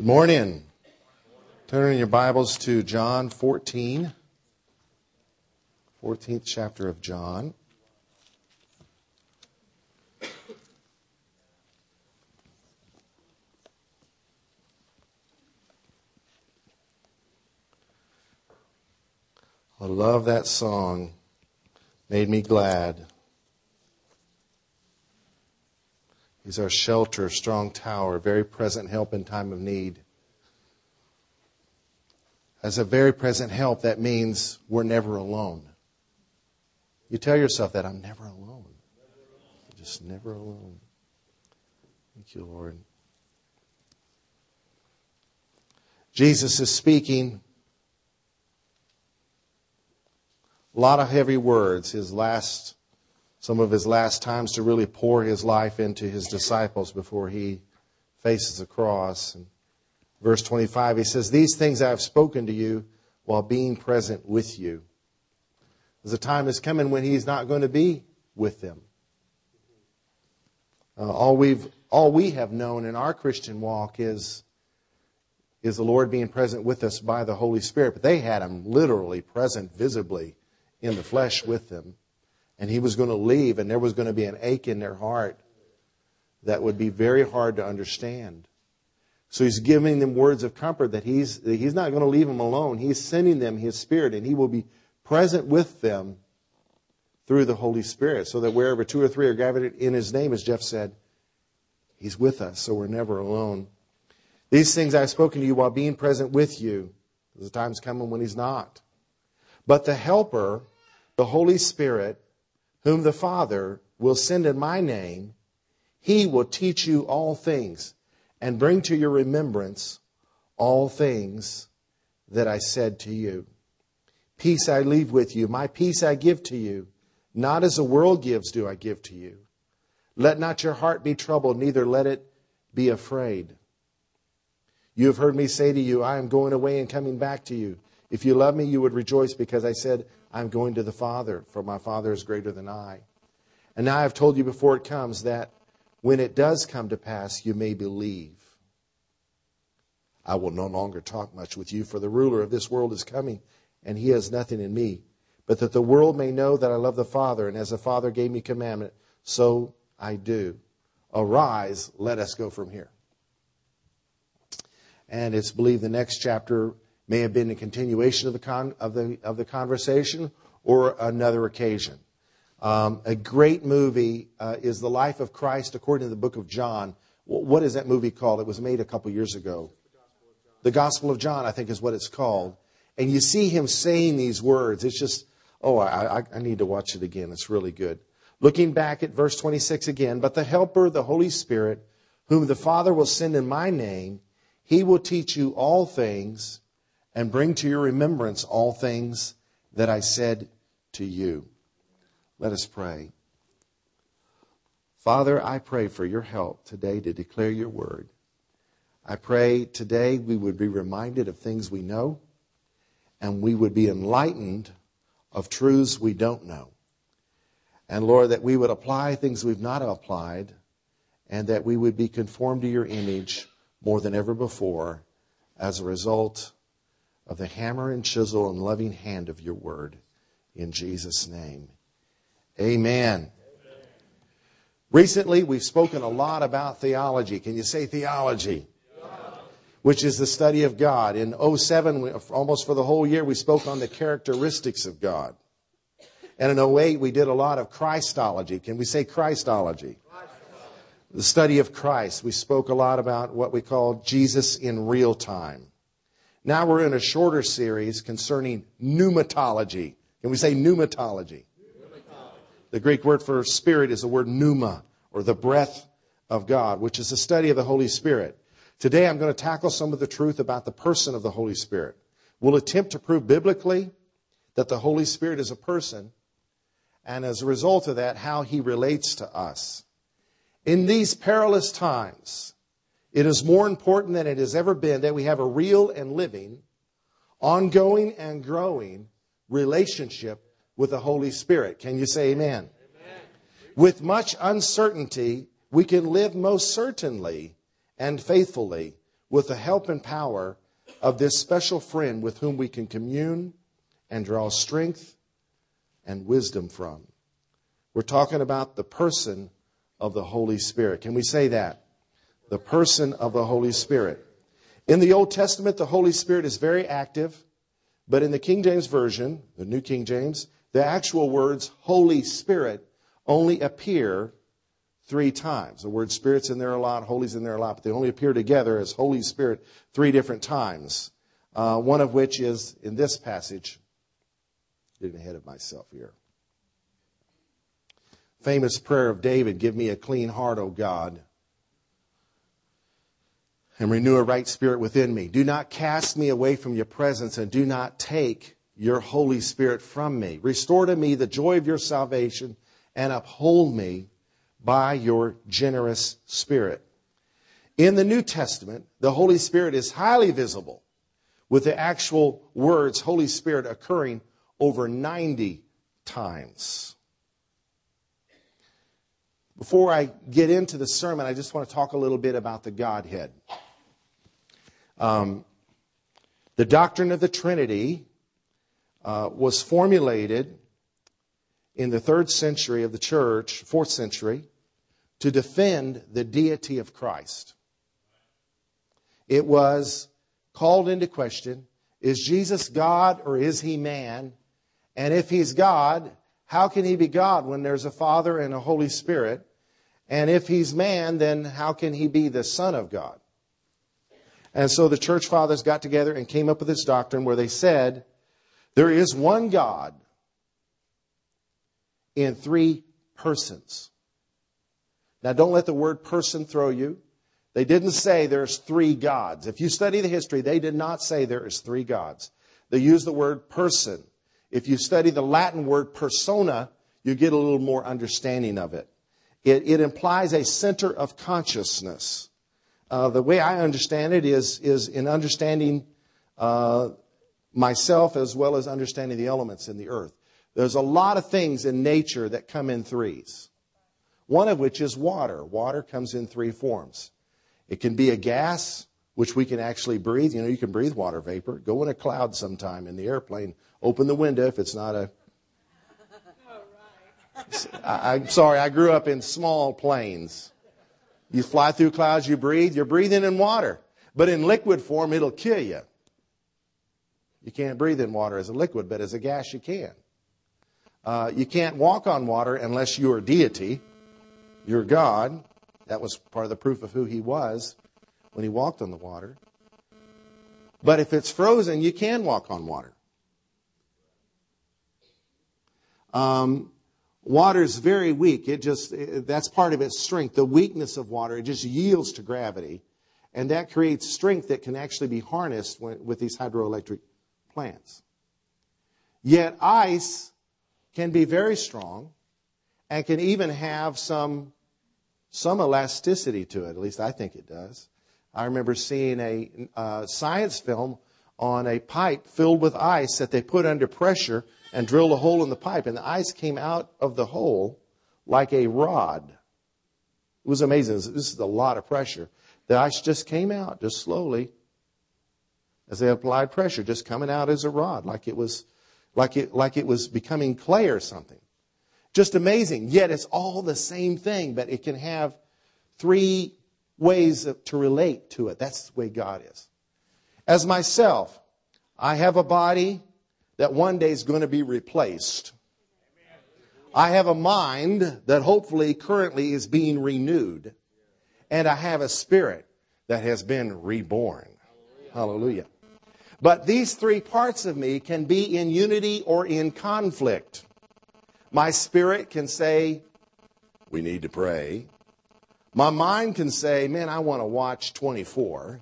Good morning. Turn in your Bibles to John 14, 14th chapter of John. I love that song. Made me glad. He's our shelter, strong tower, very present help in time of need. As a very present help, that means we're never alone. You tell yourself that I'm never alone. I'm just never alone. Thank you, Lord. Jesus is speaking A lot of heavy words, his last, some of his last times to really pour his life into his disciples before he faces the cross. And verse 25, he says, These things I have spoken to you while being present with you. There's a time is coming when he's not going to be with them. Uh, all we've all we have known in our Christian walk is is the Lord being present with us by the Holy Spirit. But they had him literally present visibly in the flesh with them. And he was going to leave, and there was going to be an ache in their heart that would be very hard to understand. So he's giving them words of comfort that he's, that he's not going to leave them alone. He's sending them his spirit, and he will be present with them through the Holy Spirit. So that wherever two or three are gathered in his name, as Jeff said, he's with us, so we're never alone. These things I've spoken to you while being present with you. A time's coming when he's not. But the Helper, the Holy Spirit, whom the Father will send in my name, he will teach you all things and bring to your remembrance all things that I said to you. Peace I leave with you, my peace I give to you. Not as the world gives do I give to you. Let not your heart be troubled, neither let it be afraid. You have heard me say to you, I am going away and coming back to you. If you love me, you would rejoice because I said, I'm going to the Father, for my Father is greater than I. And now I have told you before it comes that when it does come to pass, you may believe. I will no longer talk much with you, for the ruler of this world is coming, and he has nothing in me. But that the world may know that I love the Father, and as the Father gave me commandment, so I do. Arise, let us go from here. And it's believed the next chapter may have been a continuation of the, con- of the, of the conversation or another occasion. Um, a great movie uh, is The Life of Christ according to the book of John. What is that movie called? It was made a couple years ago. The Gospel of John, I think, is what it's called. And you see him saying these words. It's just, oh, I, I need to watch it again. It's really good. Looking back at verse 26 again, but the Helper, the Holy Spirit, whom the Father will send in my name, he will teach you all things and bring to your remembrance all things that I said to you. Let us pray. Father, I pray for your help today to declare your word. I pray today we would be reminded of things we know and we would be enlightened of truths we don't know. And Lord, that we would apply things we've not applied and that we would be conformed to your image more than ever before as a result of the hammer and chisel and loving hand of your word. In Jesus' name. Amen. Recently, we've spoken a lot about theology. Can you say theology? Which is the study of God. In 07, almost for the whole year, we spoke on the characteristics of God. And in 08, we did a lot of Christology. Can we say Christology? The study of Christ. We spoke a lot about what we call Jesus in real time. Now we're in a shorter series concerning pneumatology. Can we say pneumatology? pneumatology? The Greek word for spirit is the word pneuma, or the breath of God, which is the study of the Holy Spirit. Today I'm going to tackle some of the truth about the person of the Holy Spirit. We'll attempt to prove biblically that the Holy Spirit is a person, and as a result of that, how he relates to us. In these perilous times, it is more important than it has ever been that we have a real and living, ongoing and growing relationship with the Holy Spirit. Can you say amen? amen? With much uncertainty, we can live most certainly and faithfully with the help and power of this special friend with whom we can commune and draw strength and wisdom from. We're talking about the person of the Holy Spirit. Can we say that? The person of the Holy Spirit. In the Old Testament, the Holy Spirit is very active, but in the King James Version, the New King James, the actual words Holy Spirit only appear three times. The word Spirit's in there a lot, Holy's in there a lot, but they only appear together as Holy Spirit three different times. Uh, one of which is in this passage. Getting ahead of myself here. Famous prayer of David Give me a clean heart, O God, and renew a right spirit within me. Do not cast me away from your presence, and do not take your Holy Spirit from me. Restore to me the joy of your salvation, and uphold me by your generous spirit. In the New Testament, the Holy Spirit is highly visible, with the actual words Holy Spirit occurring over 90 times. Before I get into the sermon, I just want to talk a little bit about the Godhead. Um, the doctrine of the Trinity uh, was formulated in the third century of the church, fourth century, to defend the deity of Christ. It was called into question is Jesus God or is he man? And if he's God, how can he be God when there's a Father and a Holy Spirit? And if he's man, then how can he be the Son of God? And so the church fathers got together and came up with this doctrine where they said there is one God in three persons. Now, don't let the word person throw you. They didn't say there's three gods. If you study the history, they did not say there is three gods. They used the word person. If you study the Latin word persona, you get a little more understanding of it. It, it implies a center of consciousness. Uh, the way I understand it is, is in understanding uh, myself as well as understanding the elements in the earth. There's a lot of things in nature that come in threes. One of which is water. Water comes in three forms. It can be a gas, which we can actually breathe. You know, you can breathe water vapor. Go in a cloud sometime in the airplane. Open the window if it's not a. I, I'm sorry, I grew up in small planes. You fly through clouds, you breathe, you're breathing in water. But in liquid form, it'll kill you. You can't breathe in water as a liquid, but as a gas, you can. Uh, you can't walk on water unless you're a deity. You're God. That was part of the proof of who he was when he walked on the water. But if it's frozen, you can walk on water. Um, Water is very weak. It just, that's part of its strength. The weakness of water, it just yields to gravity. And that creates strength that can actually be harnessed with these hydroelectric plants. Yet ice can be very strong and can even have some, some elasticity to it. At least I think it does. I remember seeing a uh, science film on a pipe filled with ice that they put under pressure and drilled a hole in the pipe, and the ice came out of the hole like a rod. It was amazing. This is a lot of pressure. The ice just came out, just slowly, as they applied pressure, just coming out as a rod, like it was, like it, like it was becoming clay or something. Just amazing. Yet it's all the same thing, but it can have three ways to relate to it. That's the way God is. As myself, I have a body that one day is going to be replaced. I have a mind that hopefully currently is being renewed. And I have a spirit that has been reborn. Hallelujah. But these three parts of me can be in unity or in conflict. My spirit can say, we need to pray. My mind can say, man, I want to watch 24.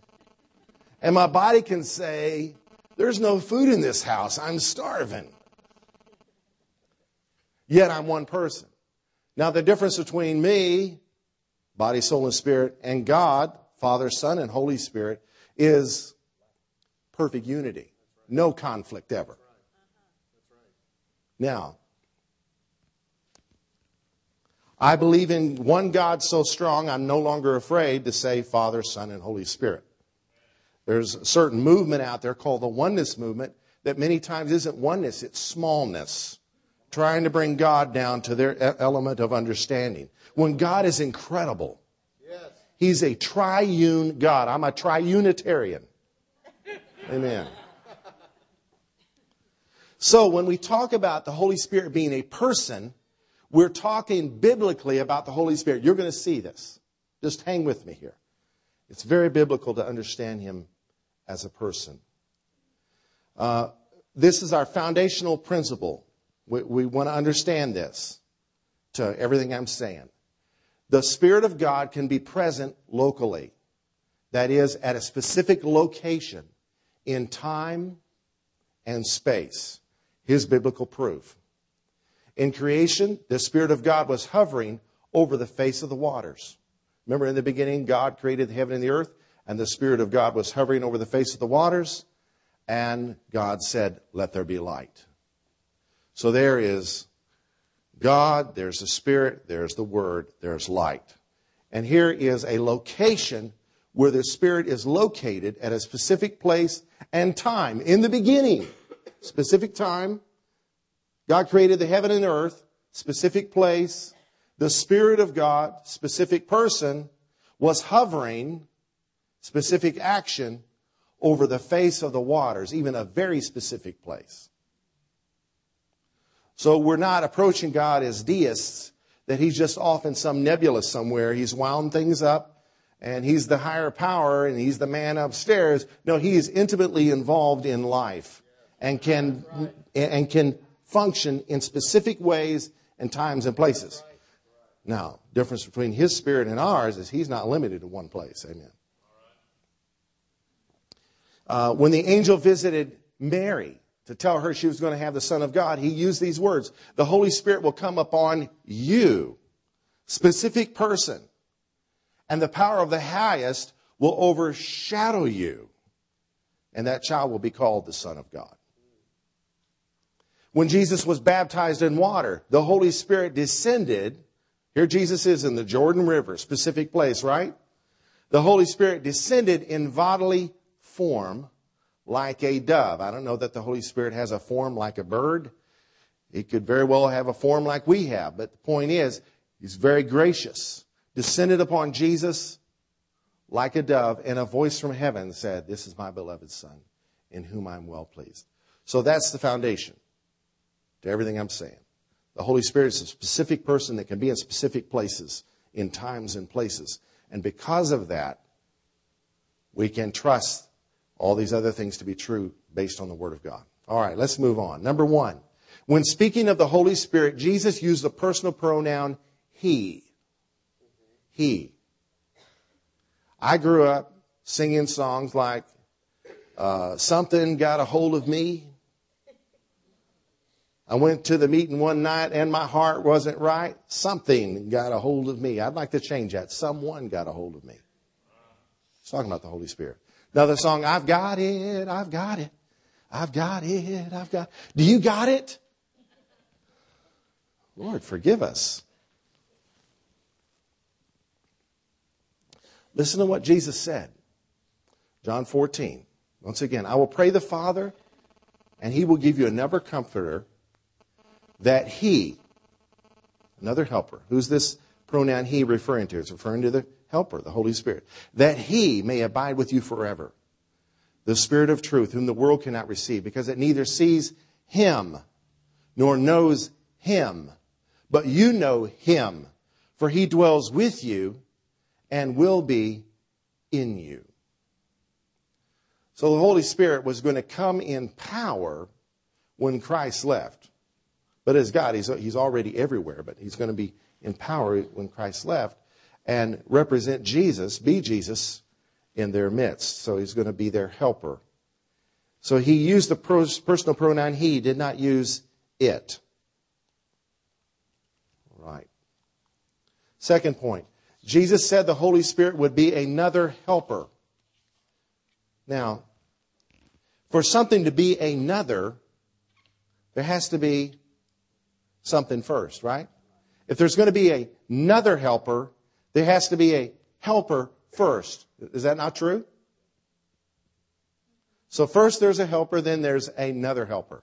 And my body can say, there's no food in this house. I'm starving. Yet I'm one person. Now, the difference between me, body, soul, and spirit, and God, Father, Son, and Holy Spirit, is perfect unity. No conflict ever. Now, I believe in one God so strong, I'm no longer afraid to say Father, Son, and Holy Spirit. There's a certain movement out there called the oneness movement that many times isn't oneness, it's smallness. Trying to bring God down to their element of understanding. When God is incredible. Yes. He's a triune God. I'm a triunitarian. Amen. So when we talk about the Holy Spirit being a person, we're talking biblically about the Holy Spirit. You're going to see this. Just hang with me here. It's very biblical to understand him as a person. Uh, this is our foundational principle. We, we want to understand this to everything I'm saying. The Spirit of God can be present locally. That is, at a specific location in time and space. His biblical proof. In creation, the Spirit of God was hovering over the face of the waters. Remember in the beginning, God created the heaven and the earth, and the Spirit of God was hovering over the face of the waters, and God said, Let there be light. So there is God, there's the Spirit, there's the Word, there's light. And here is a location where the Spirit is located at a specific place and time. In the beginning, specific time, God created the heaven and earth, specific place. The Spirit of God, specific person, was hovering, specific action, over the face of the waters, even a very specific place. So we're not approaching God as deists, that He's just off in some nebula somewhere. He's wound things up, and He's the higher power, and He's the man upstairs. No, He is intimately involved in life and can, and can function in specific ways and times and places. Now, difference between his spirit and ours is he's not limited to one place. Amen. Uh, when the angel visited Mary to tell her she was going to have the Son of God, he used these words The Holy Spirit will come upon you, specific person, and the power of the highest will overshadow you, and that child will be called the Son of God. When Jesus was baptized in water, the Holy Spirit descended. Here Jesus is in the Jordan River, specific place, right? The Holy Spirit descended in bodily form like a dove. I don't know that the Holy Spirit has a form like a bird. It could very well have a form like we have, but the point is, he's very gracious. Descended upon Jesus like a dove, and a voice from heaven said, This is my beloved Son, in whom I'm well pleased. So that's the foundation to everything I'm saying. The Holy Spirit is a specific person that can be in specific places, in times and places. And because of that, we can trust all these other things to be true based on the Word of God. All right, let's move on. Number one, when speaking of the Holy Spirit, Jesus used the personal pronoun He. He. I grew up singing songs like, uh, Something Got a Hold of Me. I went to the meeting one night and my heart wasn't right. Something got a hold of me. I'd like to change that. Someone got a hold of me. It's talking about the Holy Spirit. Another song, I've got it, I've got it, I've got it, I've got. Do you got it? Lord, forgive us. Listen to what Jesus said. John 14. Once again, I will pray the Father, and he will give you another comforter that he, another helper, who's this pronoun he referring to? It's referring to the helper, the Holy Spirit, that he may abide with you forever. The Spirit of truth, whom the world cannot receive, because it neither sees him nor knows him, but you know him, for he dwells with you and will be in you. So the Holy Spirit was going to come in power when Christ left. But as God, he's, he's already everywhere, but he's going to be in power when Christ left and represent Jesus, be Jesus in their midst. So he's going to be their helper. So he used the personal pronoun he, did not use it. Right. Second point. Jesus said the Holy Spirit would be another helper. Now, for something to be another, there has to be something first, right? If there's going to be another helper, there has to be a helper first. Is that not true? So first there's a helper, then there's another helper.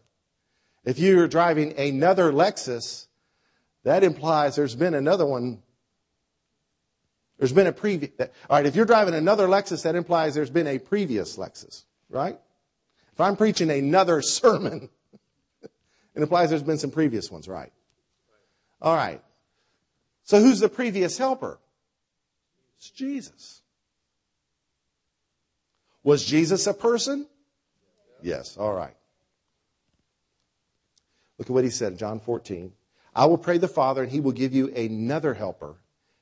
If you're driving another Lexus, that implies there's been another one. There's been a previous. All right, if you're driving another Lexus, that implies there's been a previous Lexus, right? If I'm preaching another sermon, it implies there's been some previous ones, right? All right. So who's the previous helper? It's Jesus. Was Jesus a person? Yes. All right. Look at what he said in John 14. I will pray the Father, and he will give you another helper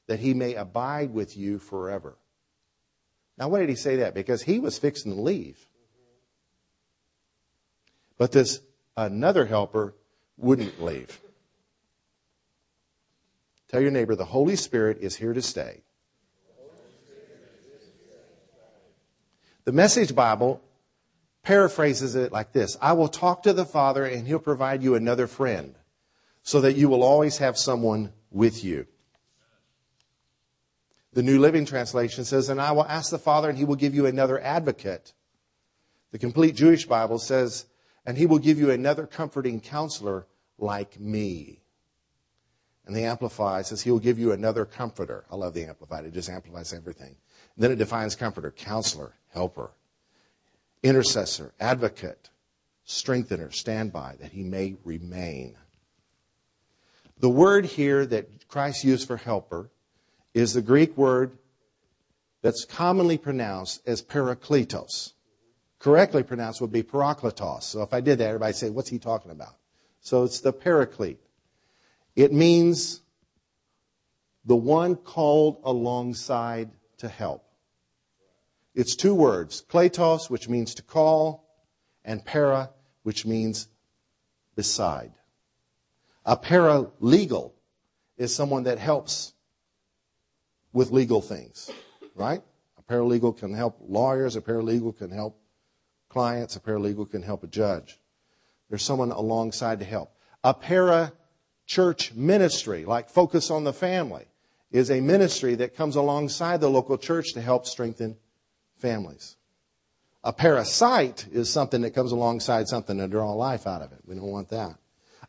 that he may abide with you forever. Now, why did he say that? Because he was fixing to leave. But this another helper wouldn't leave. Tell your neighbor the Holy Spirit is here to stay. The Message Bible paraphrases it like this I will talk to the Father, and he'll provide you another friend so that you will always have someone with you. The New Living Translation says, And I will ask the Father, and he will give you another advocate. The complete Jewish Bible says, And he will give you another comforting counselor like me. And the Amplified says, He will give you another comforter. I love the Amplified, it just amplifies everything. And then it defines comforter, counselor, helper, intercessor, advocate, strengthener, standby, that he may remain. The word here that Christ used for helper is the Greek word that's commonly pronounced as parakletos. Correctly pronounced would be parakletos. So if I did that, everybody say, what's he talking about? So it's the paraclete. It means the one called alongside to help. It's two words, kletos, which means to call, and para, which means beside. A paralegal is someone that helps with legal things, right? A paralegal can help lawyers, a paralegal can help clients, a paralegal can help a judge. There's someone alongside to help. A para church ministry, like Focus on the Family, is a ministry that comes alongside the local church to help strengthen families. A parasite is something that comes alongside something to draw life out of it. We don't want that.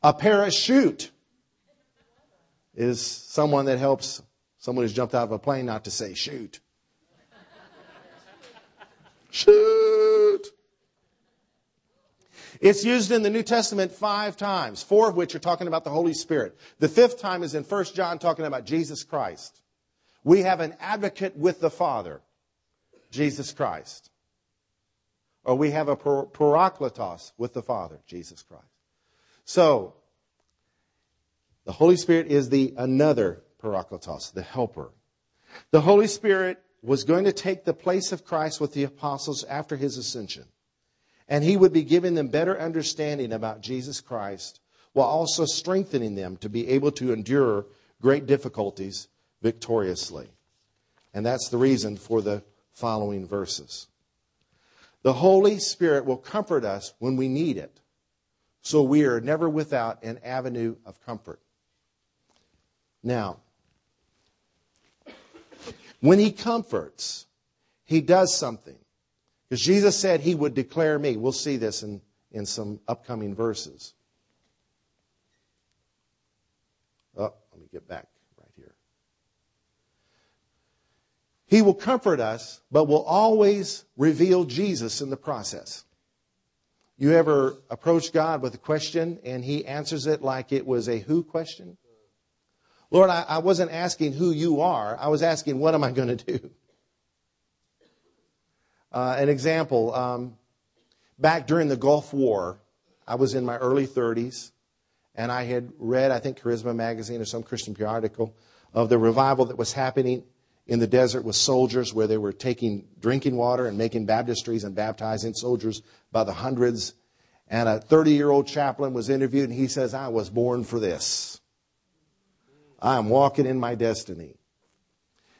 A parachute is someone that helps someone who's jumped out of a plane not to say shoot. shoot. It's used in the New Testament five times, four of which are talking about the Holy Spirit. The fifth time is in 1 John talking about Jesus Christ. We have an advocate with the Father, Jesus Christ. Or we have a parakletos with the Father, Jesus Christ. So, the Holy Spirit is the another parakletos, the helper. The Holy Spirit was going to take the place of Christ with the apostles after his ascension. And he would be giving them better understanding about Jesus Christ while also strengthening them to be able to endure great difficulties victoriously. And that's the reason for the following verses. The Holy Spirit will comfort us when we need it. So we are never without an avenue of comfort. Now, when he comforts, he does something. Because Jesus said he would declare me. We'll see this in, in some upcoming verses. Oh, let me get back right here. He will comfort us, but will always reveal Jesus in the process. You ever approach God with a question and He answers it like it was a who question? Lord, I, I wasn't asking who you are. I was asking, what am I going to do? Uh, an example, um, back during the Gulf War, I was in my early 30s, and I had read, I think, Charisma Magazine or some Christian periodical of the revival that was happening in the desert with soldiers where they were taking drinking water and making baptistries and baptizing soldiers by the hundreds. And a 30 year old chaplain was interviewed and he says, I was born for this. I am walking in my destiny.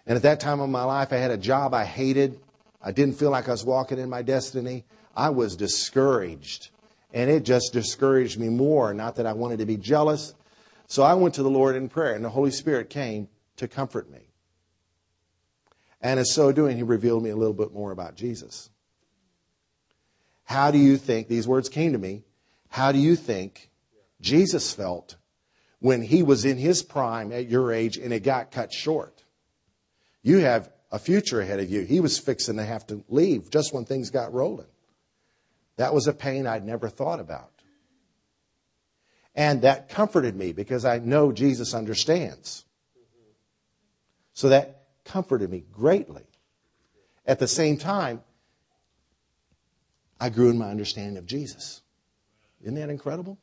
And at that time of my life, I had a job I hated. I didn't feel like I was walking in my destiny. I was discouraged. And it just discouraged me more. Not that I wanted to be jealous. So I went to the Lord in prayer, and the Holy Spirit came to comfort me. And in so doing, he revealed me a little bit more about Jesus. How do you think, these words came to me, how do you think Jesus felt when he was in his prime at your age and it got cut short? You have a future ahead of you. He was fixing to have to leave just when things got rolling. That was a pain I'd never thought about. And that comforted me because I know Jesus understands. So that comforted me greatly. At the same time, I grew in my understanding of Jesus. Isn't that incredible?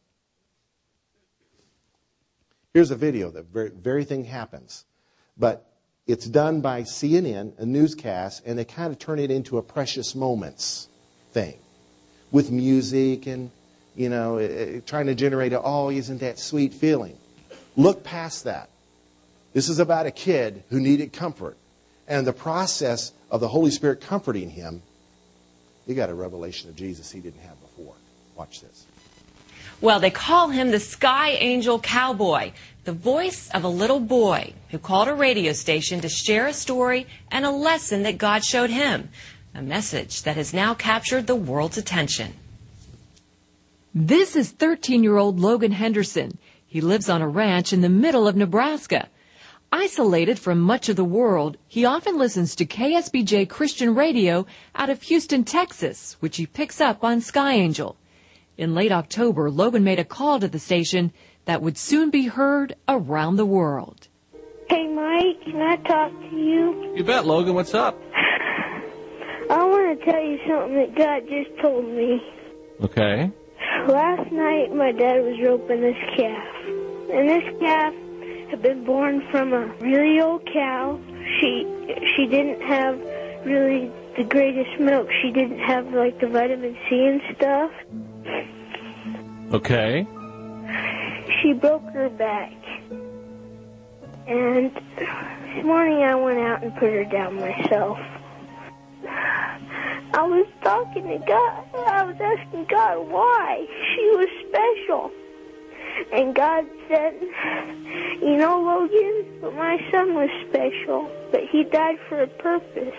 Here's a video. The very, very thing happens. But it's done by CNN, a newscast, and they kind of turn it into a precious moments thing with music and, you know, trying to generate a, oh, isn't that sweet feeling? Look past that. This is about a kid who needed comfort. And the process of the Holy Spirit comforting him, he got a revelation of Jesus he didn't have before. Watch this. Well, they call him the Sky Angel Cowboy, the voice of a little boy who called a radio station to share a story and a lesson that God showed him, a message that has now captured the world's attention. This is 13 year old Logan Henderson. He lives on a ranch in the middle of Nebraska. Isolated from much of the world, he often listens to KSBJ Christian Radio out of Houston, Texas, which he picks up on Sky Angel. In late October, Logan made a call to the station that would soon be heard around the world. Hey, Mike, can I talk to you? You bet, Logan. What's up? I want to tell you something that God just told me. Okay. Last night, my dad was roping this calf. And this calf had been born from a really old cow. She she didn't have really the greatest milk. She didn't have like the vitamin C and stuff. Okay. She broke her back. And this morning I went out and put her down myself. I was talking to God. I was asking God why she was special. And God said, You know, Logan, my son was special, but he died for a purpose.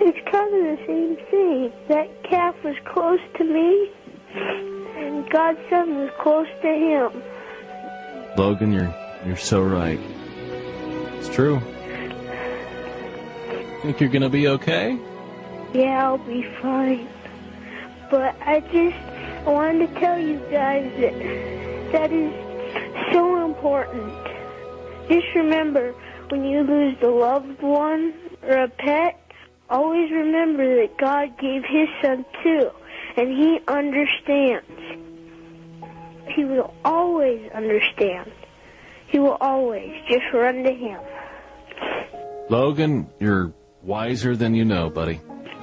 It's kind of the same thing. That calf was close to me, and God's son was close to him. Logan, you're you're so right. It's true. Think you're gonna be okay? Yeah, I'll be fine. But I just I wanted to tell you guys that that is so important. Just remember, when you lose a loved one or a pet, always remember that God gave His Son too, and He understands. He will always understand. He will always just run to Him. Logan, you're wiser than you know, buddy.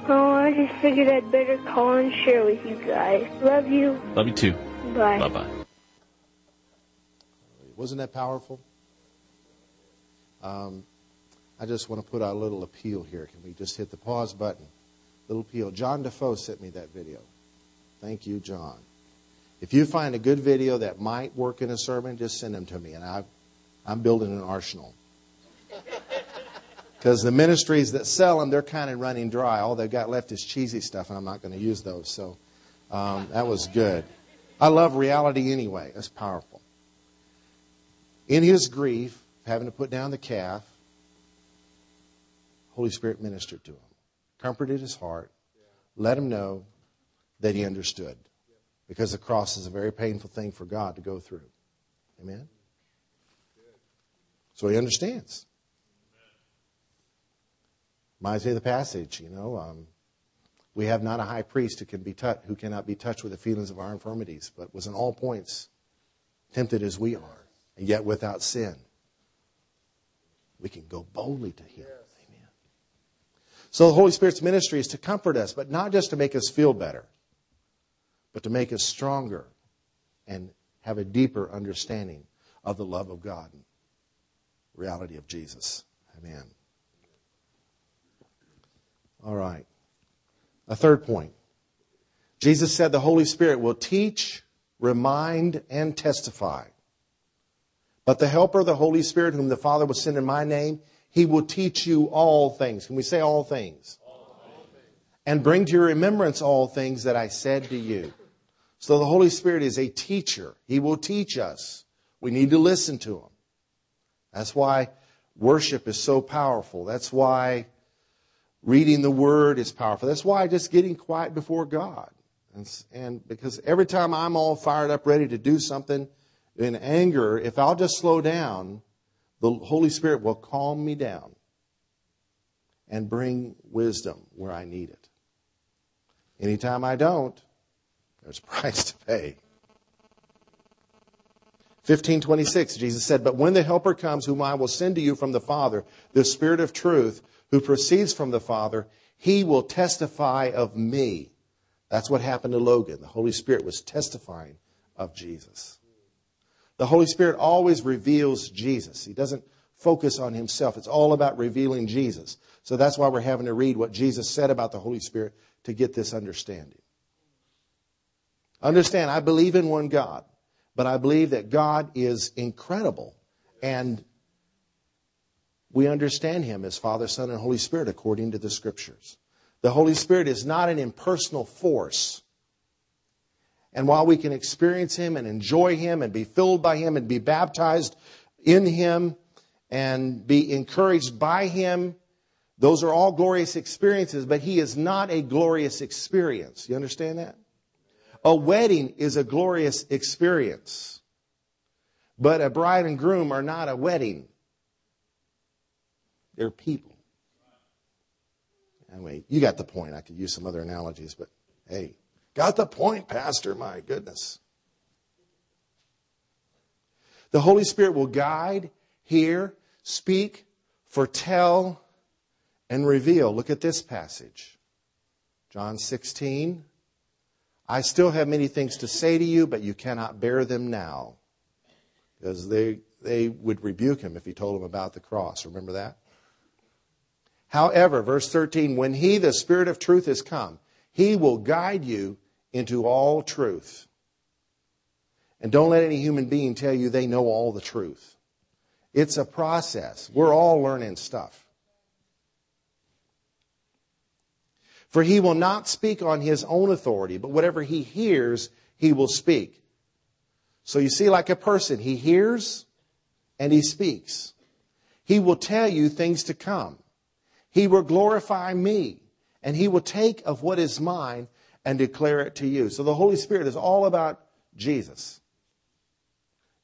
Oh, I just figured I'd better call and share with you guys. Love you. Love you too. Bye. Bye bye. Wasn't that powerful? Um, I just want to put out a little appeal here. Can we just hit the pause button? Little appeal. John Defoe sent me that video. Thank you, John. If you find a good video that might work in a sermon, just send them to me, and I, I'm building an arsenal. Because the ministries that sell them, they're kind of running dry. All they've got left is cheesy stuff, and I'm not going to use those. So um, that was good. I love reality anyway. That's powerful. In his grief, having to put down the calf, Holy Spirit ministered to him, comforted his heart, let him know that he understood. Because the cross is a very painful thing for God to go through. Amen? So he understands. Reminds me of the passage, you know. Um, we have not a high priest who can be tou- who cannot be touched with the feelings of our infirmities, but was in all points tempted as we are, and yet without sin. We can go boldly to Him. Amen. So the Holy Spirit's ministry is to comfort us, but not just to make us feel better, but to make us stronger and have a deeper understanding of the love of God and reality of Jesus. Amen. All right. A third point. Jesus said the Holy Spirit will teach, remind, and testify. But the Helper, the Holy Spirit, whom the Father will send in my name, he will teach you all things. Can we say all things? All things. and bring to your remembrance all things that I said to you. So the Holy Spirit is a teacher. He will teach us. We need to listen to him. That's why worship is so powerful. That's why reading the word is powerful. That's why just getting quiet before God. And, and, because every time I'm all fired up, ready to do something in anger, if I'll just slow down, the Holy Spirit will calm me down and bring wisdom where I need it. Anytime I don't, there's a price to pay. 1526, Jesus said, But when the Helper comes, whom I will send to you from the Father, the Spirit of truth, who proceeds from the Father, he will testify of me. That's what happened to Logan. The Holy Spirit was testifying of Jesus. The Holy Spirit always reveals Jesus. He doesn't focus on himself. It's all about revealing Jesus. So that's why we're having to read what Jesus said about the Holy Spirit to get this understanding. Understand, I believe in one God, but I believe that God is incredible and we understand him as Father, Son, and Holy Spirit according to the scriptures. The Holy Spirit is not an impersonal force. And while we can experience him and enjoy him and be filled by him and be baptized in him and be encouraged by him, those are all glorious experiences, but he is not a glorious experience. You understand that? A wedding is a glorious experience, but a bride and groom are not a wedding. They're people. Anyway, you got the point. I could use some other analogies, but hey, got the point, Pastor. My goodness. The Holy Spirit will guide, hear, speak, foretell, and reveal. Look at this passage. John 16. I still have many things to say to you, but you cannot bear them now. Because they, they would rebuke him if he told them about the cross. Remember that? However, verse 13, when he, the Spirit of truth, has come, he will guide you into all truth. And don't let any human being tell you they know all the truth. It's a process. We're all learning stuff. For he will not speak on his own authority, but whatever he hears, he will speak. So you see, like a person, he hears and he speaks. He will tell you things to come. He will glorify me, and He will take of what is mine and declare it to you. So the Holy Spirit is all about Jesus.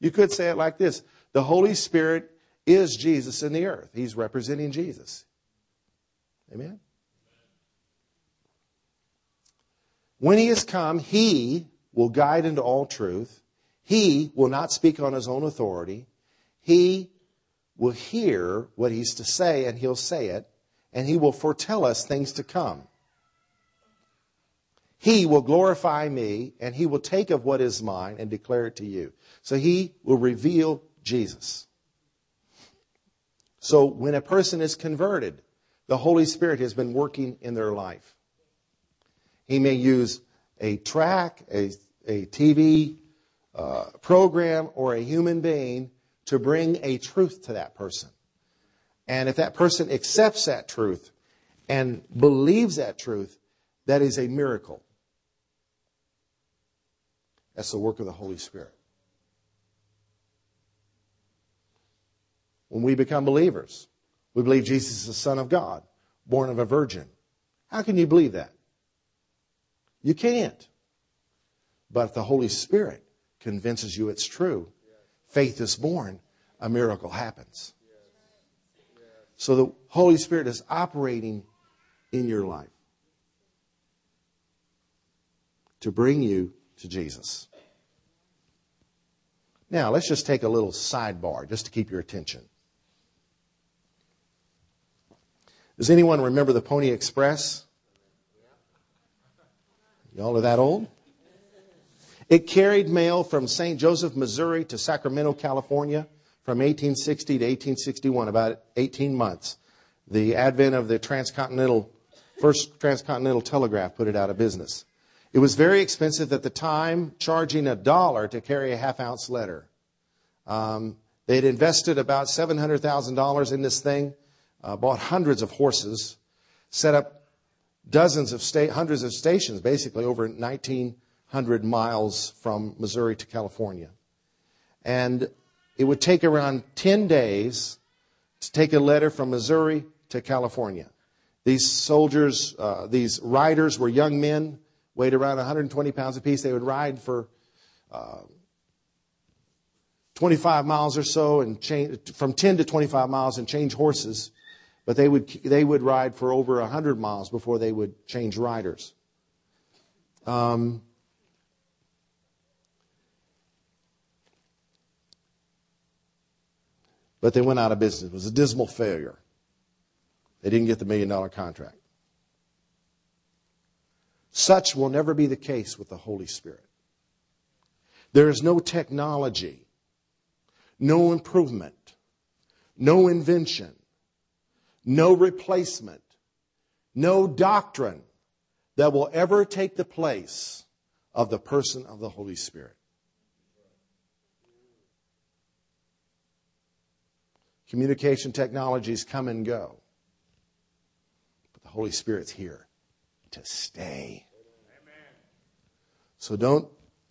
You could say it like this The Holy Spirit is Jesus in the earth, He's representing Jesus. Amen? When He has come, He will guide into all truth. He will not speak on His own authority. He will hear what He's to say, and He'll say it and he will foretell us things to come. He will glorify me, and he will take of what is mine and declare it to you. So he will reveal Jesus. So when a person is converted, the Holy Spirit has been working in their life. He may use a track, a, a TV uh, program, or a human being to bring a truth to that person. And if that person accepts that truth and believes that truth, that is a miracle. That's the work of the Holy Spirit. When we become believers, we believe Jesus is the Son of God, born of a virgin. How can you believe that? You can't. But if the Holy Spirit convinces you it's true, faith is born, a miracle happens. So the Holy Spirit is operating in your life to bring you to Jesus. Now, let's just take a little sidebar just to keep your attention. Does anyone remember the Pony Express? Y'all are that old? It carried mail from St. Joseph, Missouri to Sacramento, California from 1860 to 1861, about 18 months. The advent of the transcontinental, first transcontinental telegraph put it out of business. It was very expensive at the time, charging a dollar to carry a half ounce letter. Um, they had invested about $700,000 in this thing, uh, bought hundreds of horses, set up dozens of state, hundreds of stations, basically over 1,900 miles from Missouri to California. And it would take around 10 days to take a letter from Missouri to California. These soldiers, uh, these riders were young men, weighed around 120 pounds apiece. They would ride for uh, 25 miles or so and change, from 10 to 25 miles and change horses. But they would, they would ride for over 100 miles before they would change riders. Um, but they went out of business. It was a dismal failure. They didn't get the million dollar contract. Such will never be the case with the Holy Spirit. There is no technology, no improvement, no invention, no replacement, no doctrine that will ever take the place of the person of the Holy Spirit. Communication technologies come and go. But the Holy Spirit's here to stay. So don't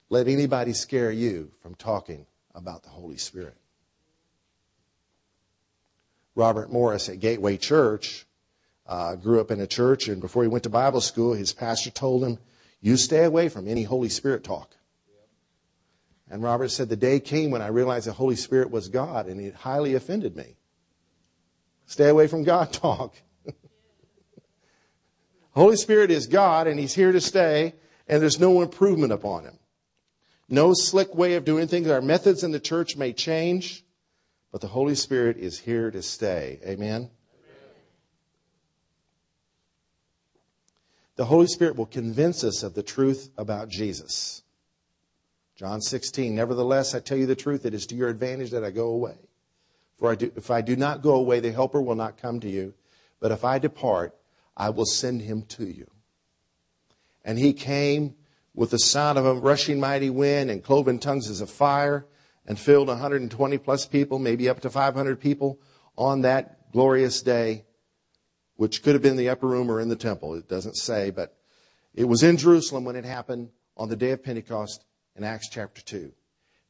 let anybody scare you from talking about the Holy Spirit. Robert Morris at Gateway Church uh, grew up in a church, and before he went to Bible school, his pastor told him, You stay away from any Holy Spirit talk. And Robert said, The day came when I realized the Holy Spirit was God, and it highly offended me. Stay away from God talk. Holy Spirit is God, and He's here to stay, and there's no improvement upon Him. No slick way of doing things. Our methods in the church may change, but the Holy Spirit is here to stay. Amen? The Holy Spirit will convince us of the truth about Jesus. John 16, nevertheless, I tell you the truth, it is to your advantage that I go away. For I do, if I do not go away, the Helper will not come to you. But if I depart, I will send him to you. And he came with the sound of a rushing mighty wind and cloven tongues as of fire and filled 120 plus people, maybe up to 500 people on that glorious day, which could have been the upper room or in the temple. It doesn't say, but it was in Jerusalem when it happened on the day of Pentecost in Acts chapter 2.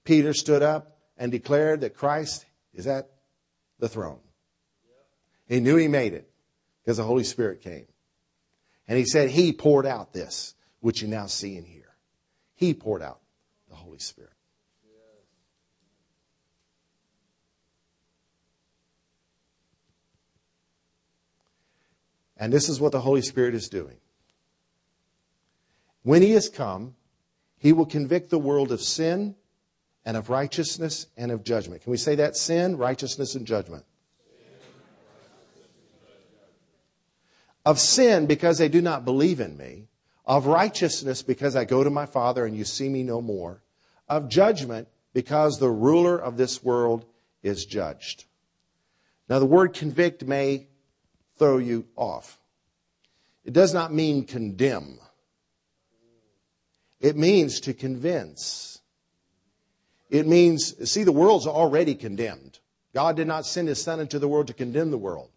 Peter stood up and declared that Christ is at the throne. He knew he made it because the Holy Spirit came. And he said he poured out this, which you now see and hear. He poured out the Holy Spirit. And this is what the Holy Spirit is doing. When he has come, he will convict the world of sin and of righteousness and of judgment. Can we say that? Sin, righteousness, and judgment. Of sin because they do not believe in me. Of righteousness because I go to my Father and you see me no more. Of judgment because the ruler of this world is judged. Now, the word convict may throw you off. It does not mean condemn. It means to convince. It means, see, the world's already condemned. God did not send his son into the world to condemn the world,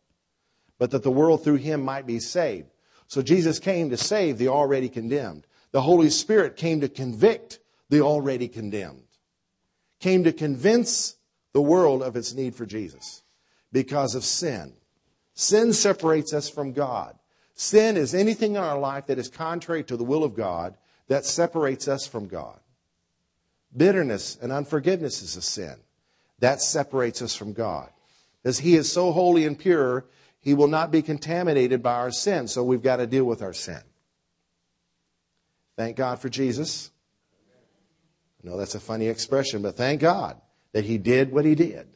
but that the world through him might be saved. So Jesus came to save the already condemned. The Holy Spirit came to convict the already condemned. Came to convince the world of its need for Jesus because of sin. Sin separates us from God. Sin is anything in our life that is contrary to the will of God that separates us from God. Bitterness and unforgiveness is a sin. That separates us from God. Because He is so holy and pure, He will not be contaminated by our sin, so we've got to deal with our sin. Thank God for Jesus. I know that's a funny expression, but thank God that He did what He did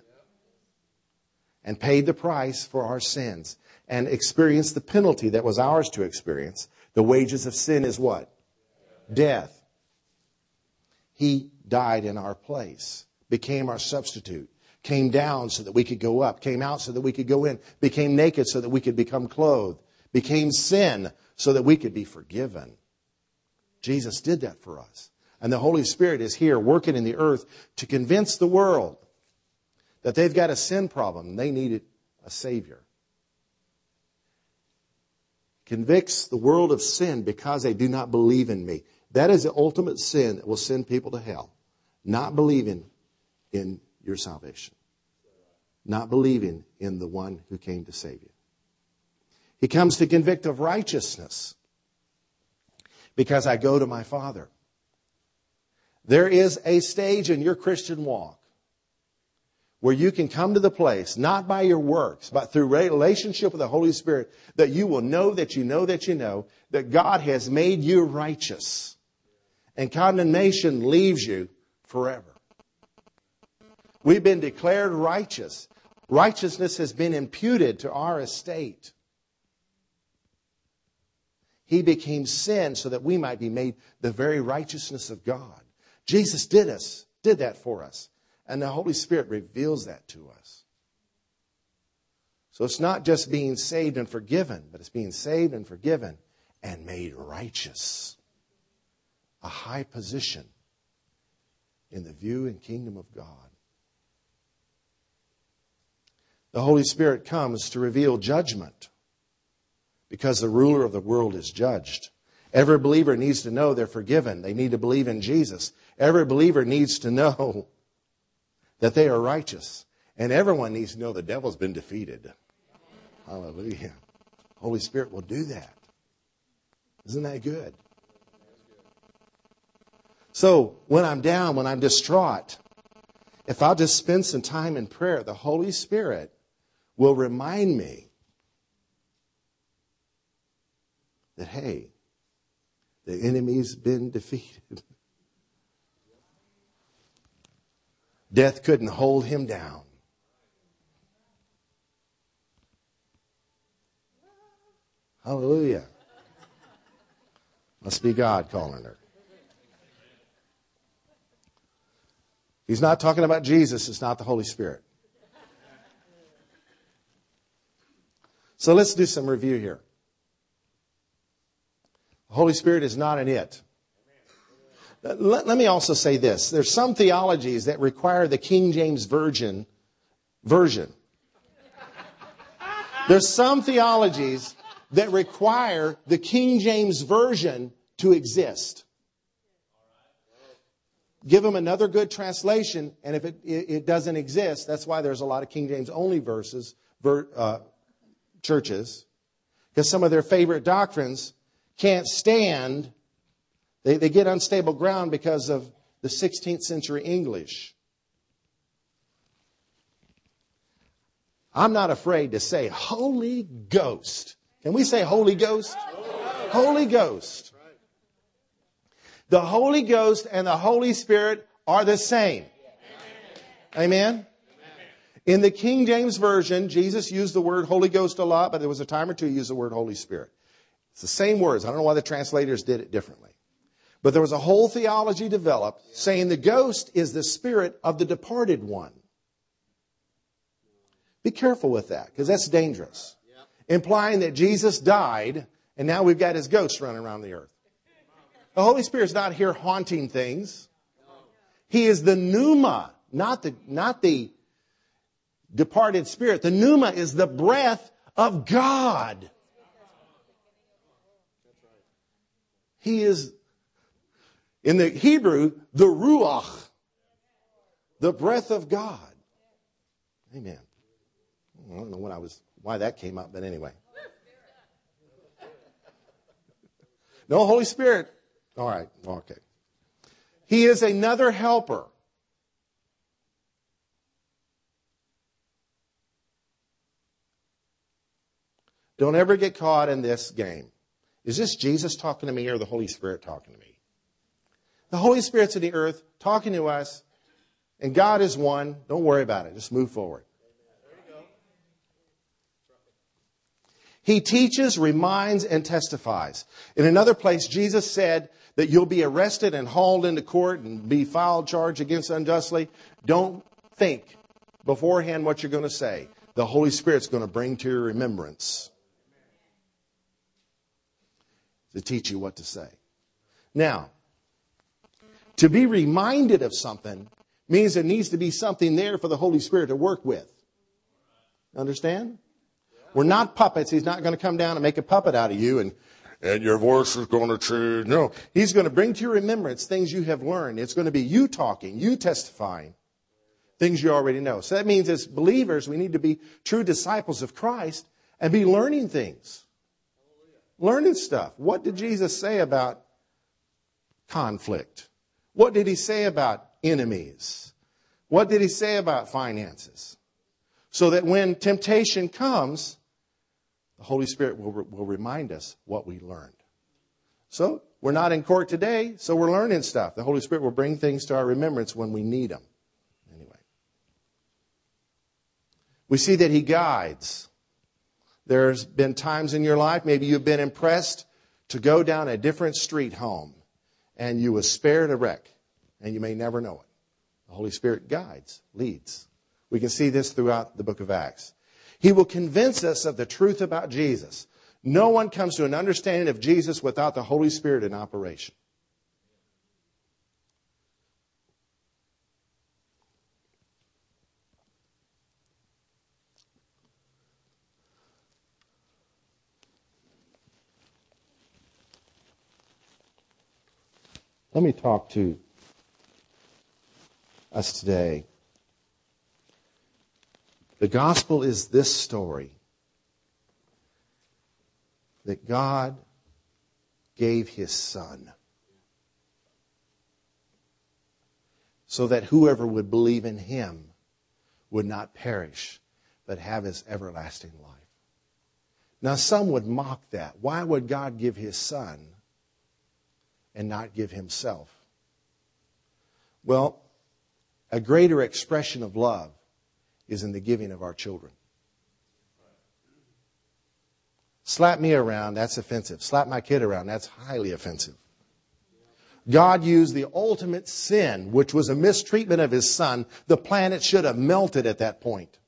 and paid the price for our sins and experienced the penalty that was ours to experience. The wages of sin is what? Death. He died in our place, became our substitute, came down so that we could go up, came out so that we could go in, became naked so that we could become clothed, became sin so that we could be forgiven. Jesus did that for us. And the Holy Spirit is here working in the earth to convince the world that they've got a sin problem and they need a Savior. convicts the world of sin because they do not believe in me. That is the ultimate sin that will send people to hell. Not believing in your salvation. Not believing in the one who came to save you. He comes to convict of righteousness because I go to my Father. There is a stage in your Christian walk where you can come to the place, not by your works, but through relationship with the Holy Spirit, that you will know that you know that you know that God has made you righteous. And condemnation leaves you forever. We've been declared righteous. Righteousness has been imputed to our estate. He became sin so that we might be made the very righteousness of God. Jesus did us, did that for us. And the Holy Spirit reveals that to us. So it's not just being saved and forgiven, but it's being saved and forgiven and made righteous. A high position in the view and kingdom of God. The Holy Spirit comes to reveal judgment because the ruler of the world is judged. Every believer needs to know they're forgiven. They need to believe in Jesus. Every believer needs to know that they are righteous. And everyone needs to know the devil's been defeated. Hallelujah. Holy Spirit will do that. Isn't that good? So when I'm down, when I'm distraught, if I'll just spend some time in prayer, the Holy Spirit will remind me that, hey, the enemy's been defeated. Death couldn't hold him down. Hallelujah. Must be God calling her. He's not talking about Jesus, it's not the Holy Spirit. So let's do some review here. The Holy Spirit is not an it. Let, let, me also say this. There's some theologies that require the King James Version version. There's some theologies that require the King James Version to exist. Give them another good translation, and if it, it, it doesn't exist, that's why there's a lot of King James only verses, ver, uh, churches, because some of their favorite doctrines can't stand they, they get unstable ground because of the 16th century English. I'm not afraid to say Holy Ghost. Can we say Holy Ghost? Holy Ghost. The Holy Ghost and the Holy Spirit are the same. Amen? In the King James Version, Jesus used the word Holy Ghost a lot, but there was a time or two he used the word Holy Spirit. It's the same words. I don't know why the translators did it differently. But there was a whole theology developed saying the ghost is the spirit of the departed one. Be careful with that because that's dangerous. Implying that Jesus died and now we've got his ghost running around the earth. The Holy Spirit's not here haunting things. He is the pneuma, not the, not the departed spirit. The pneuma is the breath of God. He is in the Hebrew, the Ruach, the breath of God. Amen. I don't know what I was, why that came up, but anyway. No, Holy Spirit. All right, okay. He is another helper. Don't ever get caught in this game. Is this Jesus talking to me or the Holy Spirit talking to me? The Holy Spirit's in the earth talking to us, and God is one. Don't worry about it. Just move forward. He teaches, reminds, and testifies. In another place, Jesus said that you'll be arrested and hauled into court and be filed charge against unjustly. Don't think beforehand what you're going to say. The Holy Spirit's going to bring to your remembrance to teach you what to say. Now, to be reminded of something means there needs to be something there for the Holy Spirit to work with. Understand? We're not puppets. He's not going to come down and make a puppet out of you and, and your voice is going to change. No. He's going to bring to your remembrance things you have learned. It's going to be you talking, you testifying, things you already know. So that means as believers, we need to be true disciples of Christ and be learning things. Learning stuff. What did Jesus say about conflict? What did he say about enemies? What did he say about finances? So that when temptation comes, the Holy Spirit will, will remind us what we learned. So we're not in court today, so we're learning stuff. The Holy Spirit will bring things to our remembrance when we need them. Anyway. We see that he guides. There's been times in your life, maybe you've been impressed to go down a different street home and you was spared a wreck and you may never know it. The Holy Spirit guides, leads. We can see this throughout the book of Acts. He will convince us of the truth about Jesus. No one comes to an understanding of Jesus without the Holy Spirit in operation. Let me talk to us today. The gospel is this story that God gave his son so that whoever would believe in him would not perish but have his everlasting life. Now, some would mock that. Why would God give his son and not give himself? Well, a greater expression of love is in the giving of our children. Slap me around, that's offensive. Slap my kid around, that's highly offensive. God used the ultimate sin, which was a mistreatment of his son. The planet should have melted at that point.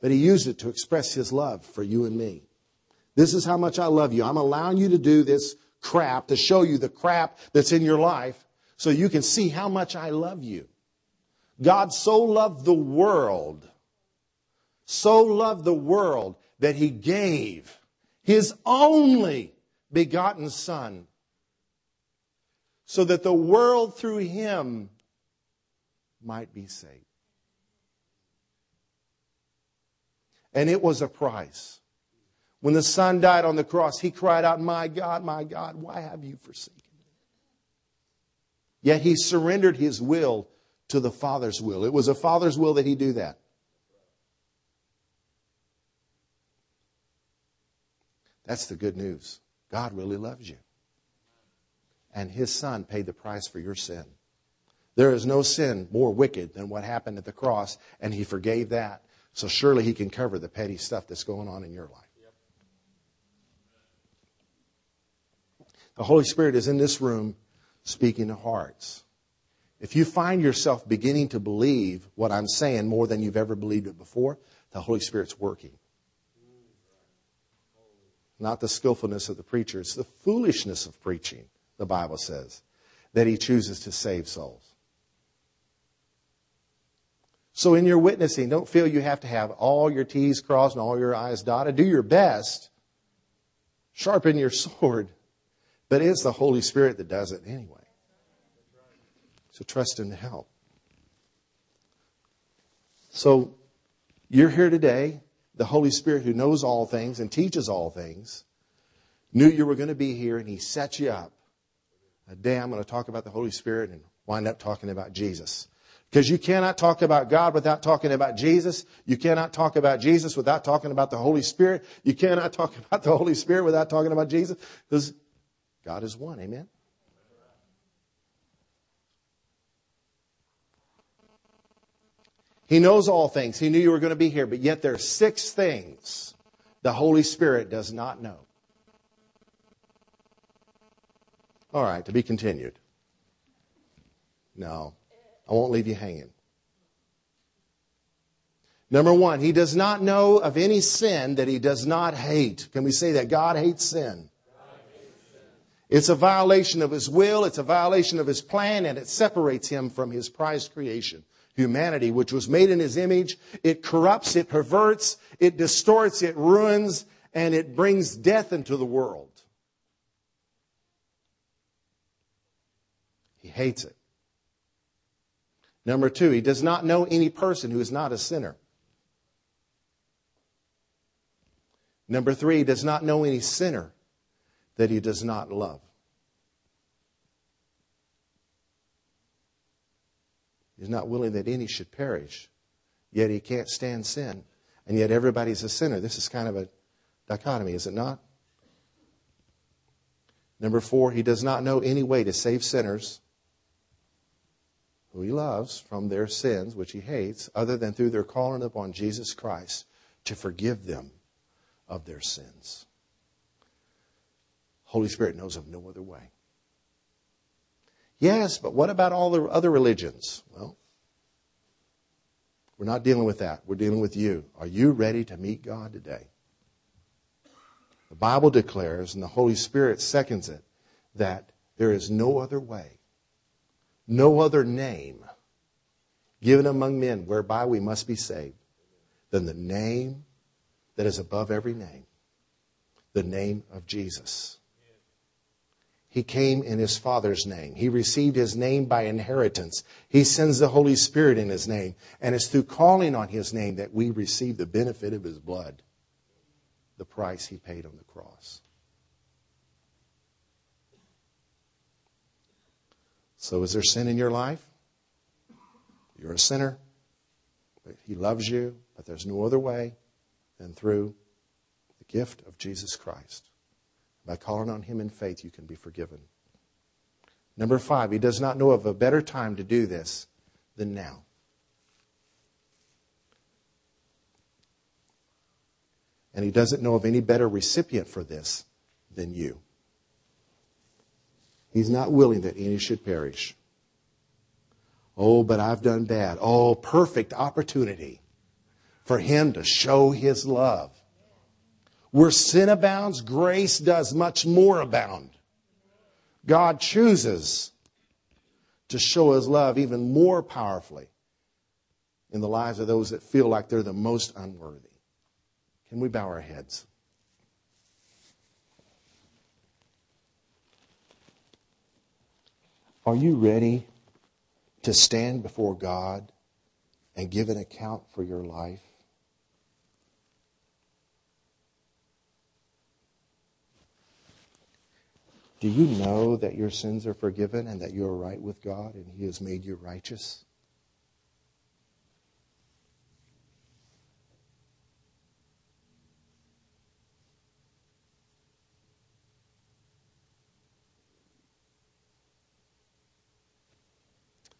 But he used it to express his love for you and me. This is how much I love you. I'm allowing you to do this crap to show you the crap that's in your life so you can see how much I love you. God so loved the world, so loved the world that he gave his only begotten Son so that the world through him might be saved. And it was a price. When the Son died on the cross, he cried out, My God, my God, why have you forsaken me? Yet he surrendered his will to the Father's will. It was a Father's will that he do that. That's the good news. God really loves you. And his son paid the price for your sin. There is no sin more wicked than what happened at the cross, and he forgave that. So surely he can cover the petty stuff that's going on in your life. The Holy Spirit is in this room speaking to hearts. If you find yourself beginning to believe what I'm saying more than you've ever believed it before, the Holy Spirit's working. Not the skillfulness of the preacher, it's the foolishness of preaching, the Bible says, that he chooses to save souls. So in your witnessing, don't feel you have to have all your T's crossed and all your I's dotted. Do your best. Sharpen your sword. But it's the Holy Spirit that does it anyway. So trust Him to help. So you're here today. The Holy Spirit, who knows all things and teaches all things, knew you were going to be here and He set you up. Today I'm going to talk about the Holy Spirit and wind up talking about Jesus. Because you cannot talk about God without talking about Jesus. You cannot talk about Jesus without talking about the Holy Spirit. You cannot talk about the Holy Spirit without talking about Jesus. Because God is one. Amen? He knows all things. He knew you were going to be here, but yet there are six things the Holy Spirit does not know. All right, to be continued. No, I won't leave you hanging. Number one, he does not know of any sin that he does not hate. Can we say that? God hates sin. It's a violation of his will, it's a violation of his plan, and it separates him from his prized creation. Humanity, which was made in his image. It corrupts, it perverts, it distorts, it ruins, and it brings death into the world. He hates it. Number two, he does not know any person who is not a sinner. Number three, he does not know any sinner that he does not love. He's not willing that any should perish, yet he can't stand sin, and yet everybody's a sinner. This is kind of a dichotomy, is it not? Number four, he does not know any way to save sinners who he loves from their sins, which he hates, other than through their calling upon Jesus Christ to forgive them of their sins. Holy Spirit knows of no other way. Yes, but what about all the other religions? Well, we're not dealing with that. We're dealing with you. Are you ready to meet God today? The Bible declares, and the Holy Spirit seconds it, that there is no other way, no other name given among men whereby we must be saved than the name that is above every name, the name of Jesus. He came in his Father's name. He received his name by inheritance. He sends the Holy Spirit in his name. And it's through calling on his name that we receive the benefit of his blood, the price he paid on the cross. So, is there sin in your life? You're a sinner. He loves you, but there's no other way than through the gift of Jesus Christ. By calling on Him in faith, you can be forgiven. Number five, he does not know of a better time to do this than now. And he doesn't know of any better recipient for this than you. He's not willing that any should perish. Oh, but I've done bad. Oh, perfect opportunity for him to show his love. Where sin abounds, grace does much more abound. God chooses to show his love even more powerfully in the lives of those that feel like they're the most unworthy. Can we bow our heads? Are you ready to stand before God and give an account for your life? Do you know that your sins are forgiven and that you are right with God and He has made you righteous?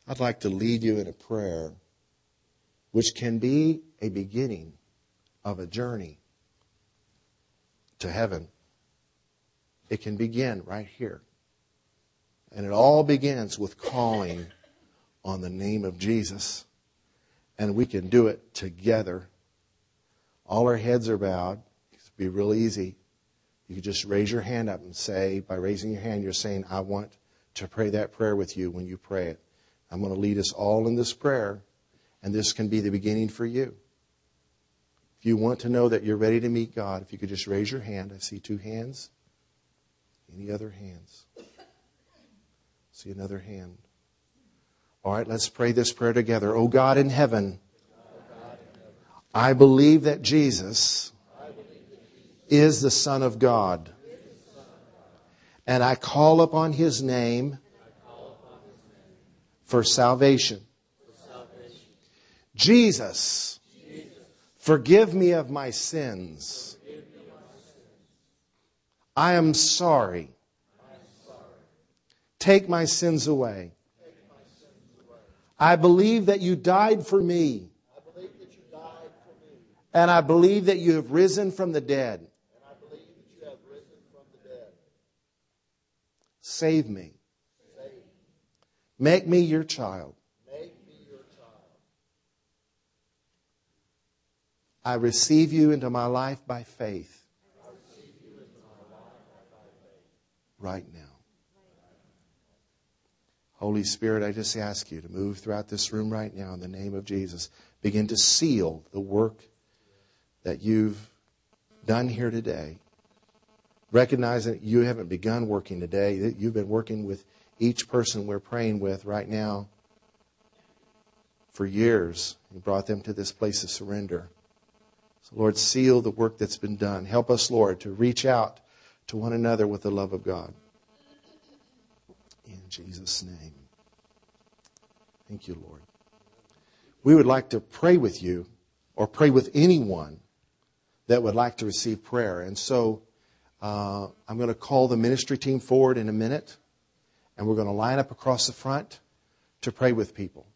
I'd like to lead you in a prayer which can be a beginning of a journey to heaven. It can begin right here. And it all begins with calling on the name of Jesus. And we can do it together. All our heads are bowed. It'd be real easy. You could just raise your hand up and say, by raising your hand, you're saying, I want to pray that prayer with you when you pray it. I'm going to lead us all in this prayer, and this can be the beginning for you. If you want to know that you're ready to meet God, if you could just raise your hand. I see two hands. Any other hands? See another hand. All right, let's pray this prayer together. Oh God in heaven, I believe that Jesus is the Son of God. And I call upon his name for salvation. Jesus, forgive me of my sins. I am sorry. Take my sins away. I believe that you died for me. And I believe that you have risen from the dead. Save me. Make me your child. I receive you into my life by faith. Right now. Holy Spirit, I just ask you to move throughout this room right now in the name of Jesus. Begin to seal the work that you've done here today. Recognize that you haven't begun working today, that you've been working with each person we're praying with right now for years. You brought them to this place of surrender. So, Lord, seal the work that's been done. Help us, Lord, to reach out to one another with the love of God. In Jesus' name. Thank you, Lord. We would like to pray with you or pray with anyone that would like to receive prayer. And so uh, I'm going to call the ministry team forward in a minute, and we're going to line up across the front to pray with people.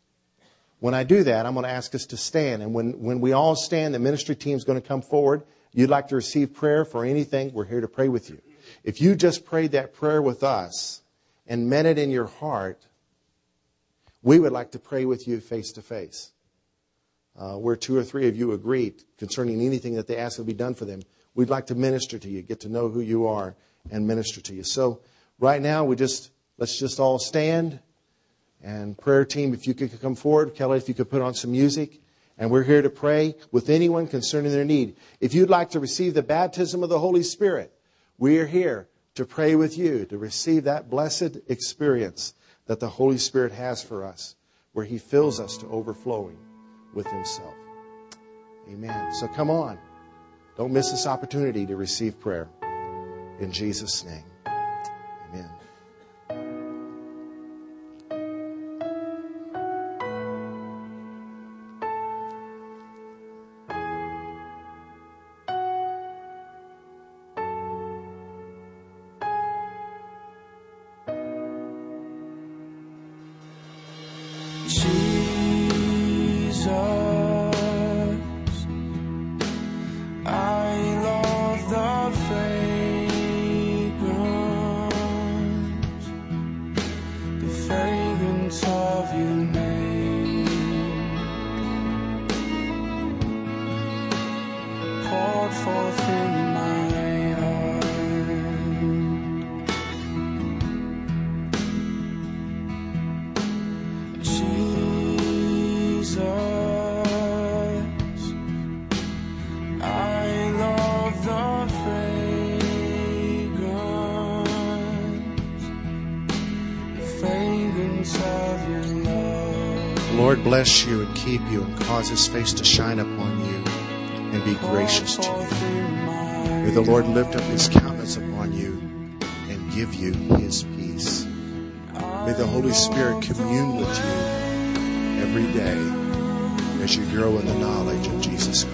When I do that, I'm going to ask us to stand. And when, when we all stand, the ministry team is going to come forward. You'd like to receive prayer for anything, we're here to pray with you. If you just prayed that prayer with us and meant it in your heart, we would like to pray with you face to face. Where two or three of you agreed concerning anything that they ask will be done for them, we'd like to minister to you, get to know who you are, and minister to you. So, right now, we just let's just all stand. And prayer team, if you could come forward, Kelly, if you could put on some music. And we're here to pray with anyone concerning their need. If you'd like to receive the baptism of the Holy Spirit, we are here to pray with you to receive that blessed experience that the Holy Spirit has for us, where He fills us to overflowing with Himself. Amen. So come on. Don't miss this opportunity to receive prayer. In Jesus' name. Bless you and keep you and cause his face to shine upon you and be gracious to you. May the Lord lift up his countenance upon you and give you his peace. May the Holy Spirit commune with you every day as you grow in the knowledge of Jesus.